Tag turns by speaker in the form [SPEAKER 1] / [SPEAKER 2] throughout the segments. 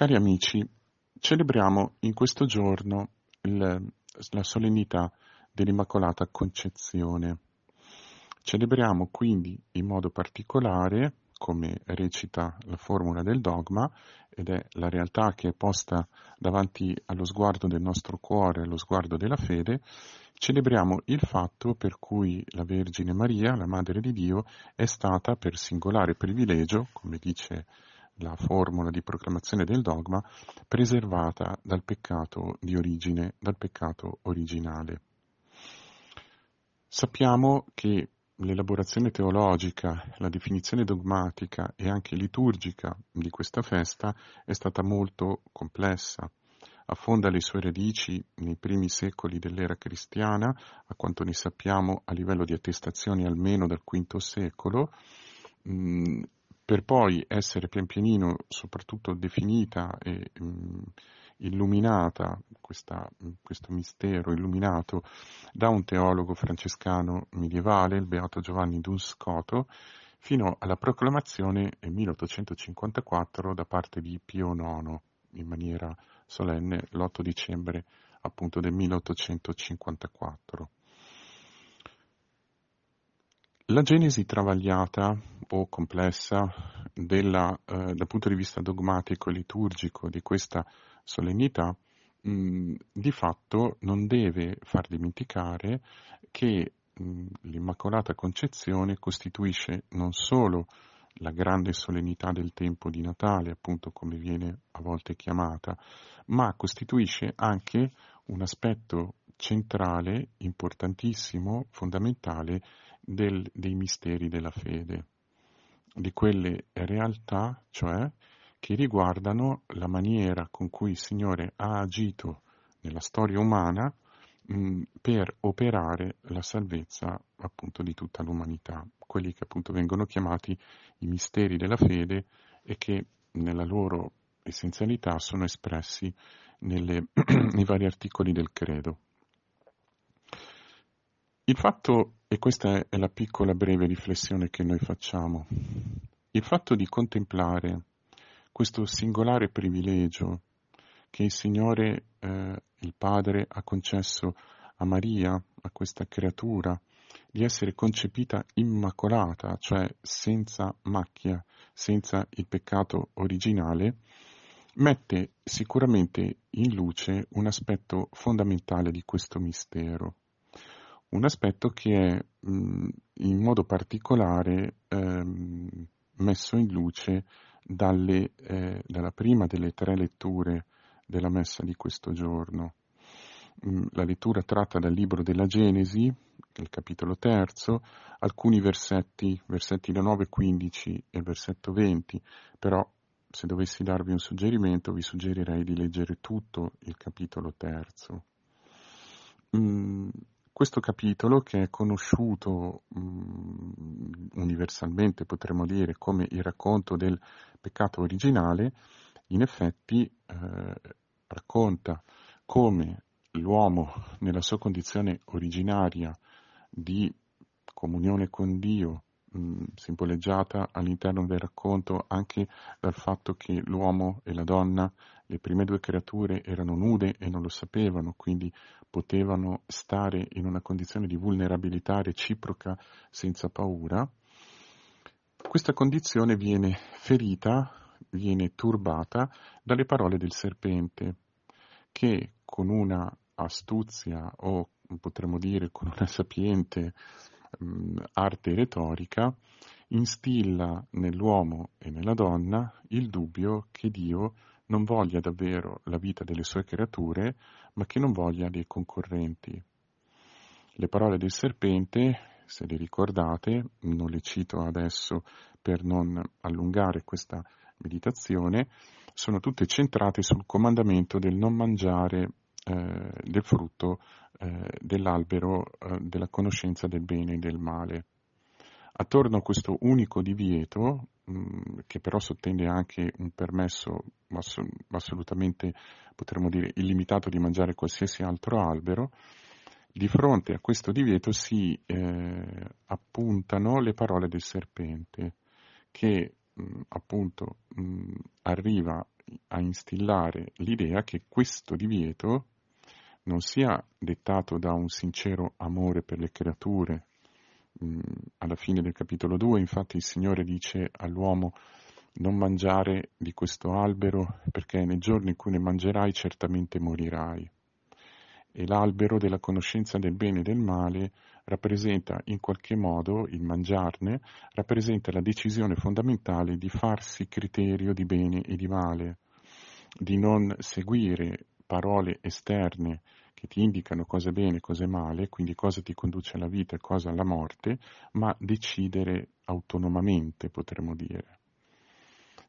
[SPEAKER 1] Cari amici, celebriamo in questo giorno il, la solennità dell'Immacolata Concezione. Celebriamo quindi in modo particolare, come recita la formula del dogma, ed è la realtà che è posta davanti allo sguardo del nostro cuore, allo sguardo della fede, celebriamo il fatto per cui la Vergine Maria, la Madre di Dio, è stata per singolare privilegio, come dice la formula di proclamazione del dogma, preservata dal peccato di origine, dal peccato originale. Sappiamo che l'elaborazione teologica, la definizione dogmatica e anche liturgica di questa festa è stata molto complessa. Affonda le sue radici nei primi secoli dell'era cristiana, a quanto ne sappiamo a livello di attestazioni almeno dal V secolo, mh, per poi essere pian pianino soprattutto definita e mh, illuminata, questa, questo mistero illuminato da un teologo francescano medievale, il beato Giovanni Duns Scoto, fino alla proclamazione nel 1854 da parte di Pio IX, in maniera solenne, l'8 dicembre appunto del 1854. La genesi travagliata o complessa della, eh, dal punto di vista dogmatico e liturgico di questa solennità mh, di fatto non deve far dimenticare che mh, l'Immacolata Concezione costituisce non solo la grande solennità del tempo di Natale, appunto come viene a volte chiamata, ma costituisce anche un aspetto centrale, importantissimo, fondamentale del, dei misteri della fede, di quelle realtà, cioè, che riguardano la maniera con cui il Signore ha agito nella storia umana mh, per operare la salvezza appunto di tutta l'umanità, quelli che appunto vengono chiamati i misteri della fede e che nella loro essenzialità sono espressi nelle, nei vari articoli del credo. Il fatto, e questa è la piccola breve riflessione che noi facciamo, il fatto di contemplare questo singolare privilegio che il Signore, eh, il Padre, ha concesso a Maria, a questa creatura, di essere concepita immacolata, cioè senza macchia, senza il peccato originale, mette sicuramente in luce un aspetto fondamentale di questo mistero un aspetto che è mh, in modo particolare ehm, messo in luce dalle, eh, dalla prima delle tre letture della messa di questo giorno. La lettura tratta dal libro della Genesi, il capitolo terzo, alcuni versetti, versetti da 9 15 e versetto 20, però se dovessi darvi un suggerimento vi suggerirei di leggere tutto il capitolo terzo. Mm, questo capitolo, che è conosciuto mh, mm, universalmente, potremmo dire, come il racconto del peccato originale, in effetti eh, racconta come l'uomo nella sua condizione originaria di comunione con Dio, mh, simboleggiata all'interno del racconto anche dal fatto che l'uomo e la donna, le prime due creature, erano nude e non lo sapevano, quindi potevano stare in una condizione di vulnerabilità reciproca senza paura, questa condizione viene ferita, viene turbata dalle parole del serpente, che con una astuzia o potremmo dire con una sapiente mh, arte retorica instilla nell'uomo e nella donna il dubbio che Dio non voglia davvero la vita delle sue creature, ma che non voglia dei concorrenti. Le parole del serpente, se le ricordate, non le cito adesso per non allungare questa meditazione, sono tutte centrate sul comandamento del non mangiare eh, del frutto eh, dell'albero eh, della conoscenza del bene e del male. Attorno a questo unico divieto, mm, che però sottende anche un permesso ass- assolutamente, potremmo dire, illimitato di mangiare qualsiasi altro albero, di fronte a questo divieto si eh, appuntano le parole del serpente, che mh, appunto mh, arriva a instillare l'idea che questo divieto non sia dettato da un sincero amore per le creature. Alla fine del capitolo 2 infatti il Signore dice all'uomo non mangiare di questo albero perché nel giorno in cui ne mangerai certamente morirai. E l'albero della conoscenza del bene e del male rappresenta in qualche modo, il mangiarne, rappresenta la decisione fondamentale di farsi criterio di bene e di male, di non seguire parole esterne che ti indicano cosa è bene e cosa è male, quindi cosa ti conduce alla vita e cosa alla morte, ma decidere autonomamente, potremmo dire.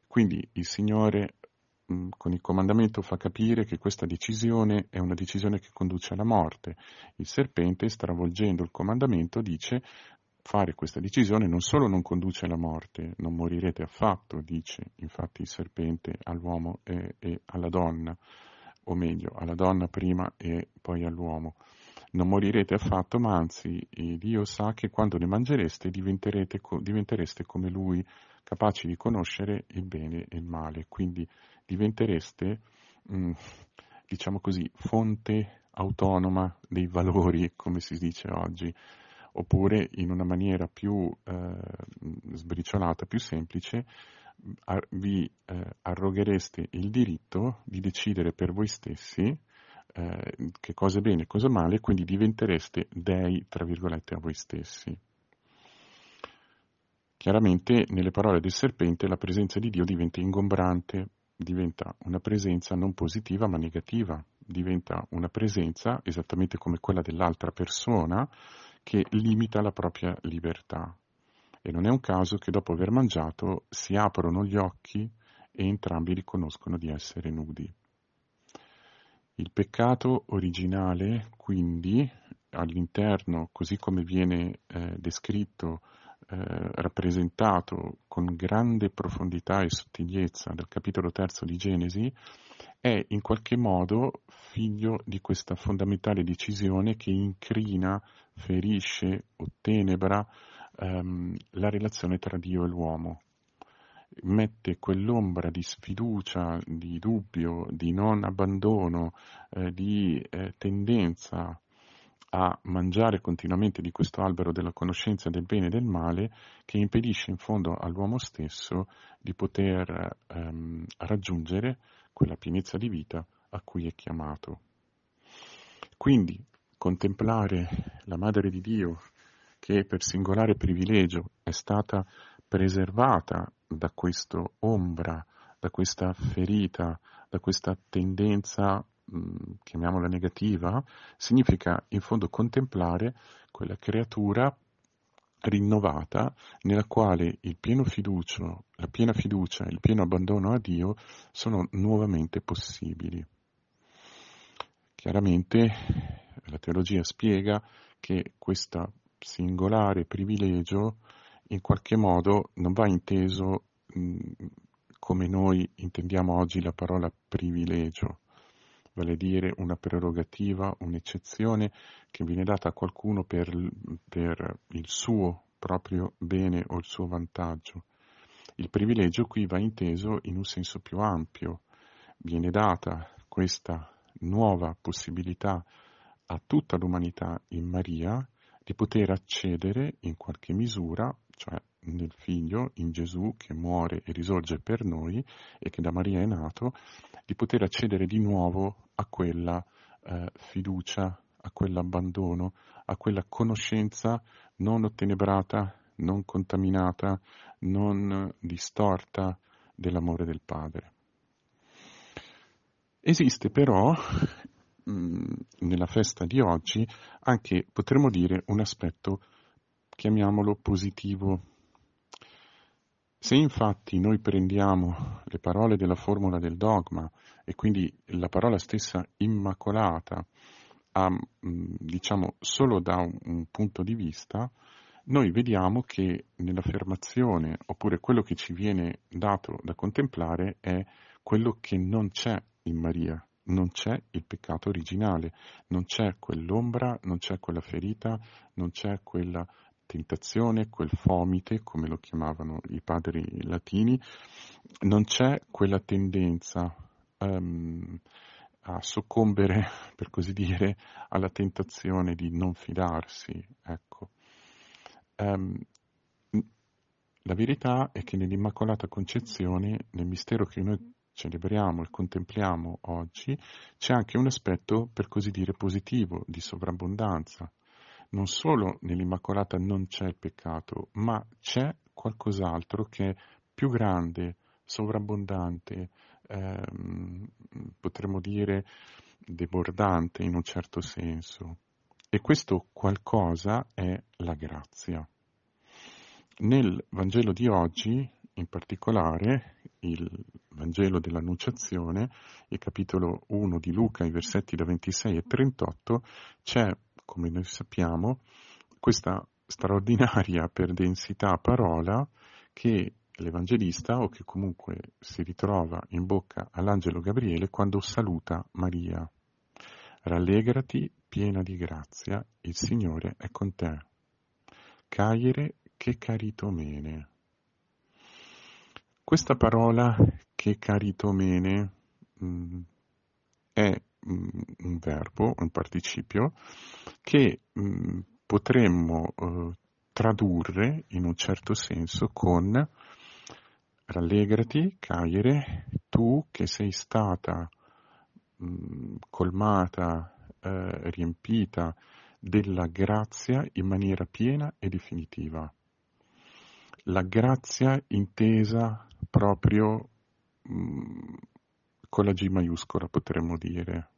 [SPEAKER 1] Quindi il Signore mm, con il comandamento fa capire che questa decisione è una decisione che conduce alla morte. Il serpente, stravolgendo il comandamento, dice fare questa decisione non solo non conduce alla morte, non morirete affatto, dice infatti il serpente all'uomo e, e alla donna, o meglio, alla donna prima e poi all'uomo. Non morirete affatto, ma anzi Dio sa che quando ne mangereste diventereste come Lui, capaci di conoscere il bene e il male, quindi diventereste, mm, diciamo così, fonte autonoma dei valori, come si dice oggi, oppure in una maniera più eh, sbriciolata, più semplice, vi eh, arroghereste il diritto di decidere per voi stessi eh, che cosa è bene e cosa è male, quindi diventereste dei, tra virgolette, a voi stessi. Chiaramente nelle parole del serpente la presenza di Dio diventa ingombrante, diventa una presenza non positiva ma negativa, diventa una presenza esattamente come quella dell'altra persona che limita la propria libertà. E non è un caso che dopo aver mangiato si aprono gli occhi e entrambi riconoscono di essere nudi. Il peccato originale, quindi, all'interno, così come viene eh, descritto eh, rappresentato con grande profondità e sottigliezza dal capitolo terzo di Genesi, è in qualche modo figlio di questa fondamentale decisione che incrina, ferisce o tenebra ehm, la relazione tra Dio e l'uomo. Mette quell'ombra di sfiducia, di dubbio, di non abbandono, eh, di eh, tendenza a mangiare continuamente di questo albero della conoscenza del bene e del male che impedisce in fondo all'uomo stesso di poter ehm, raggiungere quella pienezza di vita a cui è chiamato. Quindi contemplare la Madre di Dio che per singolare privilegio è stata preservata da questa ombra, da questa ferita, da questa tendenza chiamiamola negativa, significa in fondo contemplare quella creatura rinnovata nella quale il pieno fiducio, la piena fiducia e il pieno abbandono a Dio sono nuovamente possibili. Chiaramente la teologia spiega che questo singolare privilegio in qualche modo non va inteso mh, come noi intendiamo oggi la parola privilegio, vale a dire una prerogativa, un'eccezione che viene data a qualcuno per, per il suo proprio bene o il suo vantaggio. Il privilegio qui va inteso in un senso più ampio. Viene data questa nuova possibilità a tutta l'umanità in Maria di poter accedere in qualche misura, cioè nel Figlio, in Gesù che muore e risorge per noi e che da Maria è nato, di poter accedere di nuovo a quella eh, fiducia, a quell'abbandono, a quella conoscenza non ottenebrata, non contaminata, non distorta dell'amore del Padre. Esiste però mm, nella festa di oggi anche, potremmo dire, un aspetto, chiamiamolo positivo. Se infatti noi prendiamo le parole della formula del dogma e quindi la parola stessa immacolata, a, mm, diciamo solo da un punto di vista, noi vediamo che nell'affermazione, oppure quello che ci viene dato da contemplare, è quello che non c'è in Maria, non c'è il peccato originale, non c'è quell'ombra, non c'è quella ferita, non c'è quella tentazione, quel fomite, come lo chiamavano i padri latini, non c'è quella tendenza um, a soccombere, per così dire, alla tentazione di non fidarsi. Ecco. Um, la verità è che nell'Immacolata Concezione, nel mistero che noi celebriamo e contempliamo oggi, c'è anche un aspetto, per così dire, positivo di sovrabbondanza. Non solo nell'Immacolata non c'è il peccato, ma c'è qualcos'altro che è più grande, sovrabbondante, ehm, potremmo dire debordante in un certo senso. E questo qualcosa è la grazia. Nel Vangelo di oggi, in particolare, il Vangelo dell'Annunciazione, il capitolo 1 di Luca, i versetti da 26 e 38, c'è, come noi sappiamo, questa straordinaria per densità parola che l'Evangelista o che comunque si ritrova in bocca all'angelo Gabriele quando saluta Maria. Rallegrati, piena di grazia, il Signore è con te. Caire che caritomene. Questa parola che caritomene mh, mm, è mh, mm, un verbo, un participio, che mh, mm, potremmo uh, tradurre in un certo senso con rallegrati, Caire, tu che sei stata colmata, eh, riempita della grazia in maniera piena e definitiva. La grazia intesa proprio con la G maiuscola, potremmo dire.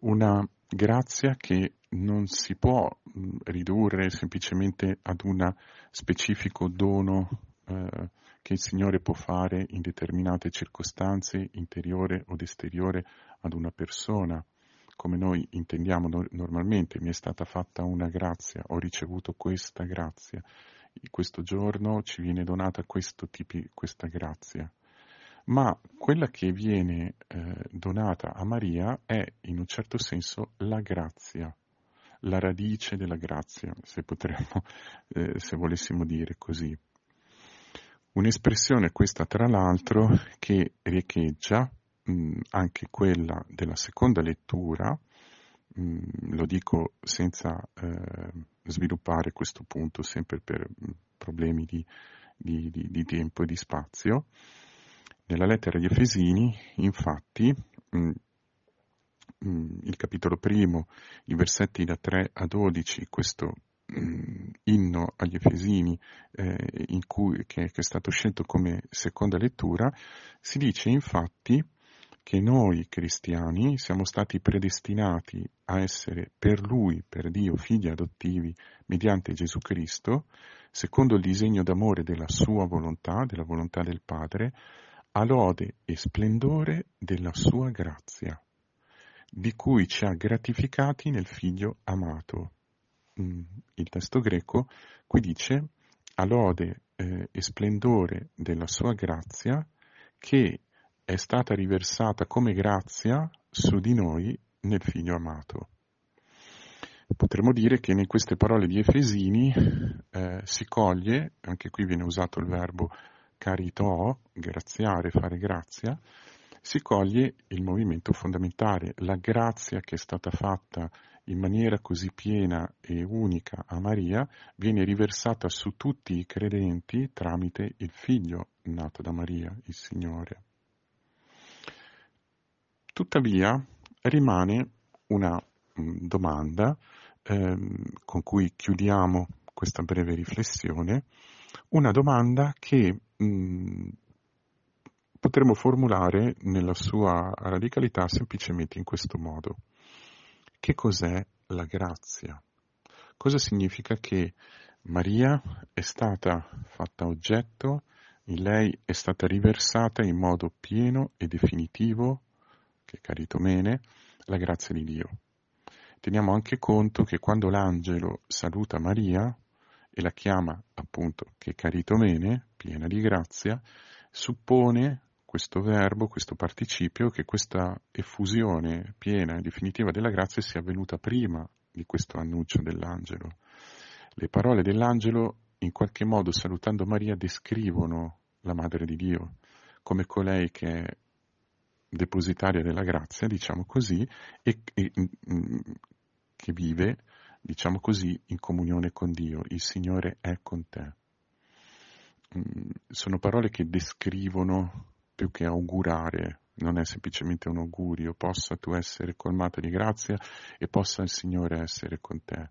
[SPEAKER 1] Una grazia che non si può mh, ridurre semplicemente ad un specifico dono eh, che il Signore può fare in determinate circostanze, interiore o esteriore, ad una persona, come noi intendiamo no- normalmente, mi è stata fatta una grazia, ho ricevuto questa grazia, questo giorno ci viene donata questo tipo, questa grazia. Ma quella che viene eh, donata a Maria è in un certo senso la grazia, la radice della grazia, se potremmo, eh, se volessimo dire così. Un'espressione questa tra l'altro che riecheggia mh, anche quella della seconda lettura, mh, lo dico senza eh, sviluppare questo punto sempre per problemi di, di, di, di, tempo e di spazio. Nella lettera agli Efesini, infatti, mh, il capitolo primo, i versetti da 3 a 12, questo Mm, inno agli Efesini eh, cui, che, che è stato scelto come seconda lettura, si dice infatti che noi cristiani siamo stati predestinati a essere per Lui, per Dio, figli adottivi mediante Gesù Cristo, secondo il disegno d'amore della Sua volontà, della volontà del Padre, a lode e splendore della Sua grazia, di cui ci ha gratificati nel Figlio amato Mm, il testo greco, qui dice a lode eh, e splendore della sua grazia che è stata riversata come grazia su di noi nel figlio amato. Potremmo dire che in queste parole di Efesini eh, si coglie, anche qui viene usato il verbo caritò, graziare, fare grazia, si coglie il movimento fondamentale, la grazia che è stata fatta in maniera così piena e unica a Maria viene riversata su tutti i credenti tramite il figlio nato da Maria, il Signore. Tuttavia rimane una mm, domanda ehm, con cui chiudiamo questa breve riflessione, una domanda che mm, potremmo formulare nella sua radicalità semplicemente in questo modo. Che cos'è la grazia? Cosa significa che Maria è stata fatta oggetto, in lei è stata riversata in modo pieno e definitivo, che caritomene, la grazia di Dio. Teniamo anche conto che quando l'angelo saluta Maria e la chiama appunto che caritomene, piena di grazia, suppone questo verbo, questo participio, che questa effusione piena e definitiva della grazia sia avvenuta prima di questo annuncio dell'angelo. Le parole dell'angelo, in qualche modo salutando Maria, descrivono la Madre di Dio come colei che è depositaria della grazia, diciamo così, e, e mm, che vive, diciamo così, in comunione con Dio. Il Signore è con te. Mm, sono parole che descrivono più che augurare, non è semplicemente un augurio, possa tu essere colmata di grazia e possa il Signore essere con te.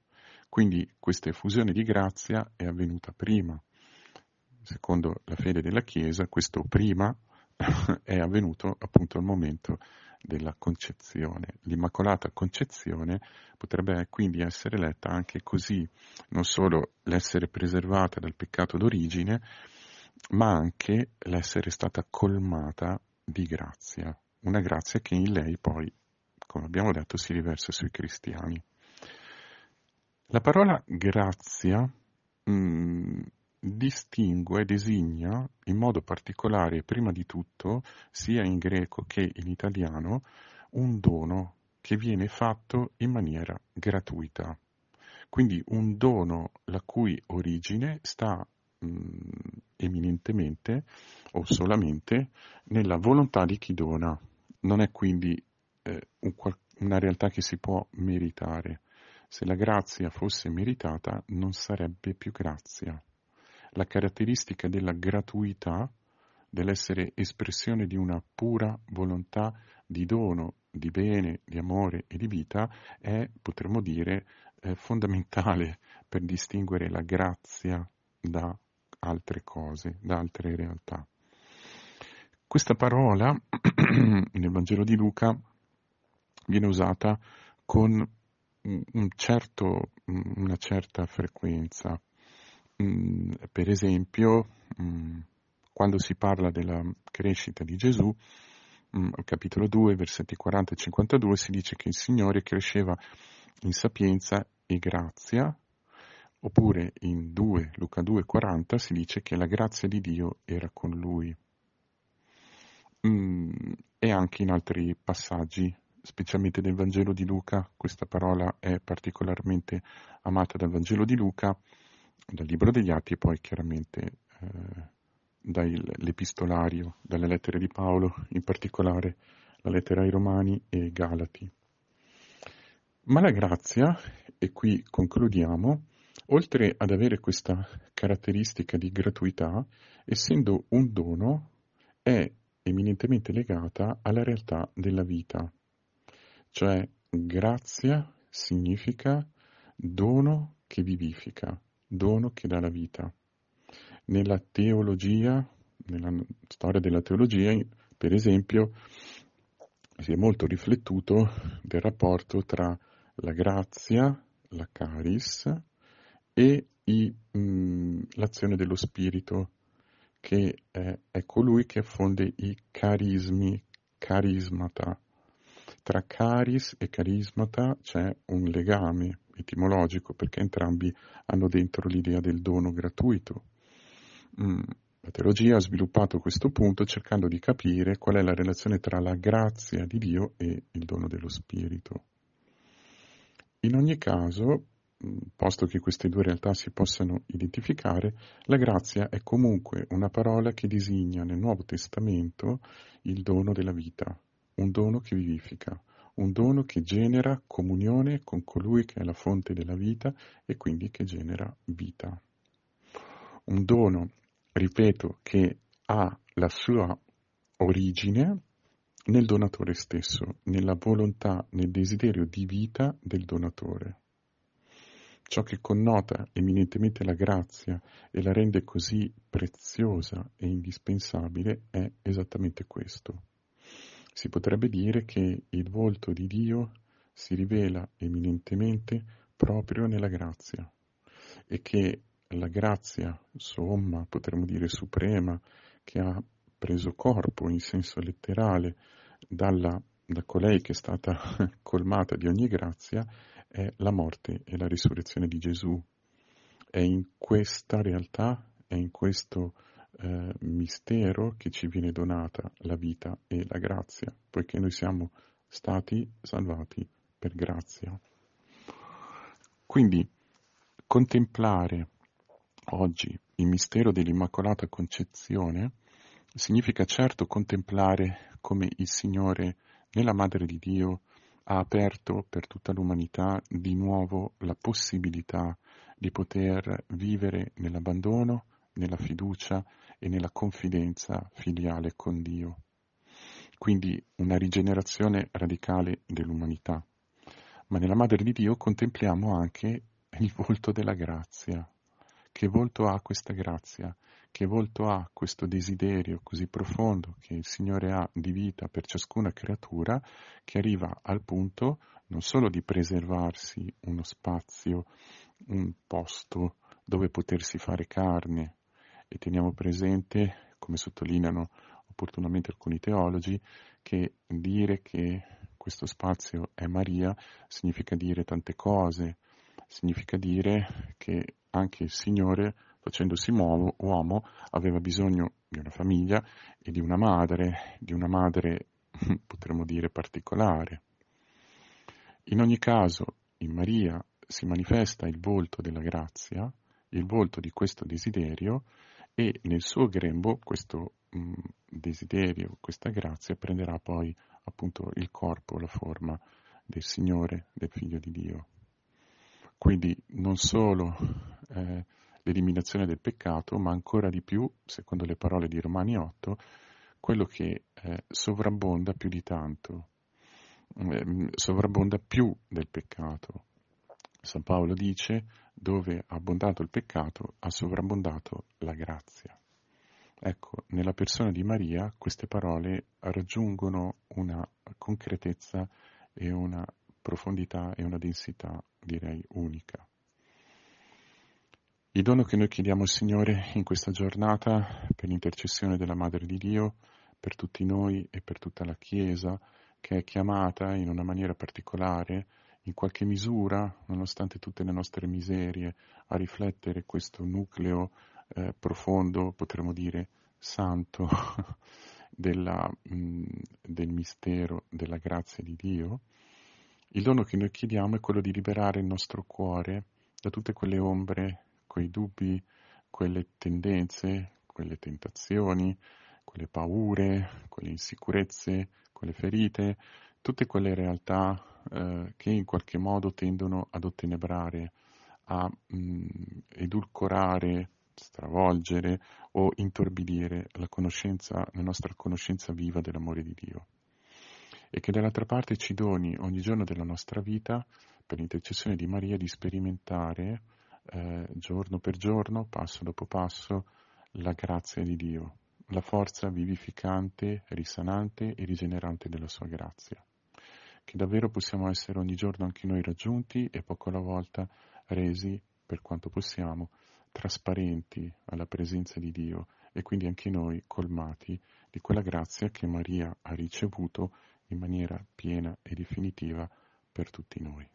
[SPEAKER 1] Quindi questa effusione di grazia è avvenuta prima. Secondo la fede della Chiesa, questo prima è avvenuto appunto al momento della concezione. L'Immacolata Concezione potrebbe quindi essere letta anche così, non solo l'essere preservata dal peccato d'origine, ma anche l'essere stata colmata di grazia, una grazia che in lei poi, come abbiamo detto, si riversa sui cristiani. La parola grazia mh, distingue, designa in modo particolare, prima di tutto, sia in greco che in italiano, un dono che viene fatto in maniera gratuita. Quindi un dono la cui origine sta mh, mm, eminentemente o solamente nella volontà di chi dona. Non è quindi eh, un, una realtà che si può meritare. Se la grazia fosse meritata non sarebbe più grazia. La caratteristica della gratuità, dell'essere espressione di una pura volontà di dono, di bene, di amore e di vita, è, potremmo dire, eh, fondamentale per distinguere la grazia da altre cose, da altre realtà. Questa parola nel Vangelo di Luca viene usata con un certo, una certa frequenza. Mm, per esempio, mm, quando si parla della crescita di Gesù, mm, al capitolo 2, versetti 40 e 52, si dice che il Signore cresceva in sapienza e grazia, oppure in 2, Luca 2, 40 si dice che la grazia di Dio era con lui. E anche in altri passaggi specialmente nel Vangelo di Luca, questa parola è particolarmente amata dal Vangelo di Luca, dal Libro degli Atti e poi chiaramente eh, dall'epistolario, dalle lettere di Paolo, in particolare la lettera ai Romani e Galati. Ma la grazia, e qui concludiamo, oltre ad avere questa caratteristica di gratuità, essendo un dono, è eminentemente legata alla realtà della vita. Cioè grazia significa dono che vivifica, dono che dà la vita. Nella teologia, nella storia della teologia, per esempio, si è molto riflettuto del rapporto tra la grazia, la caris, e i, mh, l'azione dello Spirito, che è, è colui che fonde i carismi, carismata, tra caris e carismata c'è un legame etimologico perché entrambi hanno dentro l'idea del dono gratuito. Mm. La teologia ha sviluppato questo punto cercando di capire qual è la relazione tra la grazia di Dio e il dono dello Spirito. In ogni caso, mm, posto che queste due realtà si possano identificare, la grazia è comunque una parola che designa nel Nuovo Testamento il dono della vita, un dono che vivifica, un dono che genera comunione con colui che è la fonte della vita e quindi che genera vita. Un dono, ripeto, che ha la sua origine nel donatore stesso, nella volontà, nel desiderio di vita del donatore. Ciò che connota eminentemente la grazia e la rende così preziosa e indispensabile è esattamente questo si potrebbe dire che il volto di Dio si rivela eminentemente proprio nella grazia e che la grazia somma, potremmo dire suprema, che ha preso corpo in senso letterale dalla, da colei che è stata colmata di ogni grazia, è la morte e la risurrezione di Gesù. È in questa realtà, è in questo eh, mistero che ci viene donata la vita e la grazia, poiché noi siamo stati salvati per grazia. Quindi contemplare oggi il mistero dell'Immacolata Concezione Significa certo contemplare come il Signore, nella Madre di Dio, ha aperto per tutta l'umanità di nuovo la possibilità di poter vivere nell'abbandono, nella fiducia e nella confidenza filiale con Dio. Quindi una rigenerazione radicale dell'umanità. Ma nella Madre di Dio contempliamo anche il volto della grazia. Che volto ha questa grazia? Che volto ha questo desiderio così profondo che il Signore ha di vita per ciascuna creatura che arriva al punto non solo di preservarsi uno spazio, un posto dove potersi fare carne e teniamo presente, come sottolineano opportunamente alcuni teologi, che dire che questo spazio è Maria significa dire tante cose, significa dire che anche il Signore, facendosi uomo, aveva bisogno di una famiglia e di una madre, di una madre potremmo dire particolare. In ogni caso, in Maria si manifesta il volto della grazia, il volto di questo desiderio e nel suo grembo questo mh, mm, desiderio, questa grazia prenderà poi appunto il corpo, la forma del Signore, del Figlio di Dio. Quindi non solo eh, l'eliminazione del peccato, ma ancora di più, secondo le parole di Romani 8, quello che eh, sovrabbonda più di tanto, eh, sovrabbonda più del peccato. San Paolo dice, dove ha abbondato il peccato, ha sovrabbondato la grazia. Ecco, nella persona di Maria queste parole raggiungono una concretezza e una profondità e una densità, direi, unica. Il dono che noi chiediamo al Signore in questa giornata, per l'intercessione della Madre di Dio, per tutti noi e per tutta la Chiesa, che è chiamata in una maniera particolare in qualche misura, nonostante tutte le nostre miserie, a riflettere questo nucleo eh, profondo, potremmo dire santo, della, mh, del mistero della grazia di Dio, il dono che noi chiediamo è quello di liberare il nostro cuore da tutte quelle ombre, quei dubbi, quelle tendenze, quelle tentazioni, quelle paure, quelle insicurezze, quelle ferite, tutte quelle realtà eh, che in qualche modo tendono ad ottenebrare, a mh, mm, edulcorare, stravolgere o intorbidire la conoscenza, la nostra conoscenza viva dell'amore di Dio. E che dall'altra parte ci doni ogni giorno della nostra vita, per l'intercessione di Maria, di sperimentare eh, giorno per giorno, passo dopo passo, la grazia di Dio, la forza vivificante, risanante e rigenerante della sua grazia che davvero possiamo essere ogni giorno anche noi raggiunti e poco alla volta resi, per quanto possiamo, trasparenti alla presenza di Dio e quindi anche noi colmati di quella grazia che Maria ha ricevuto in maniera piena e definitiva per tutti noi.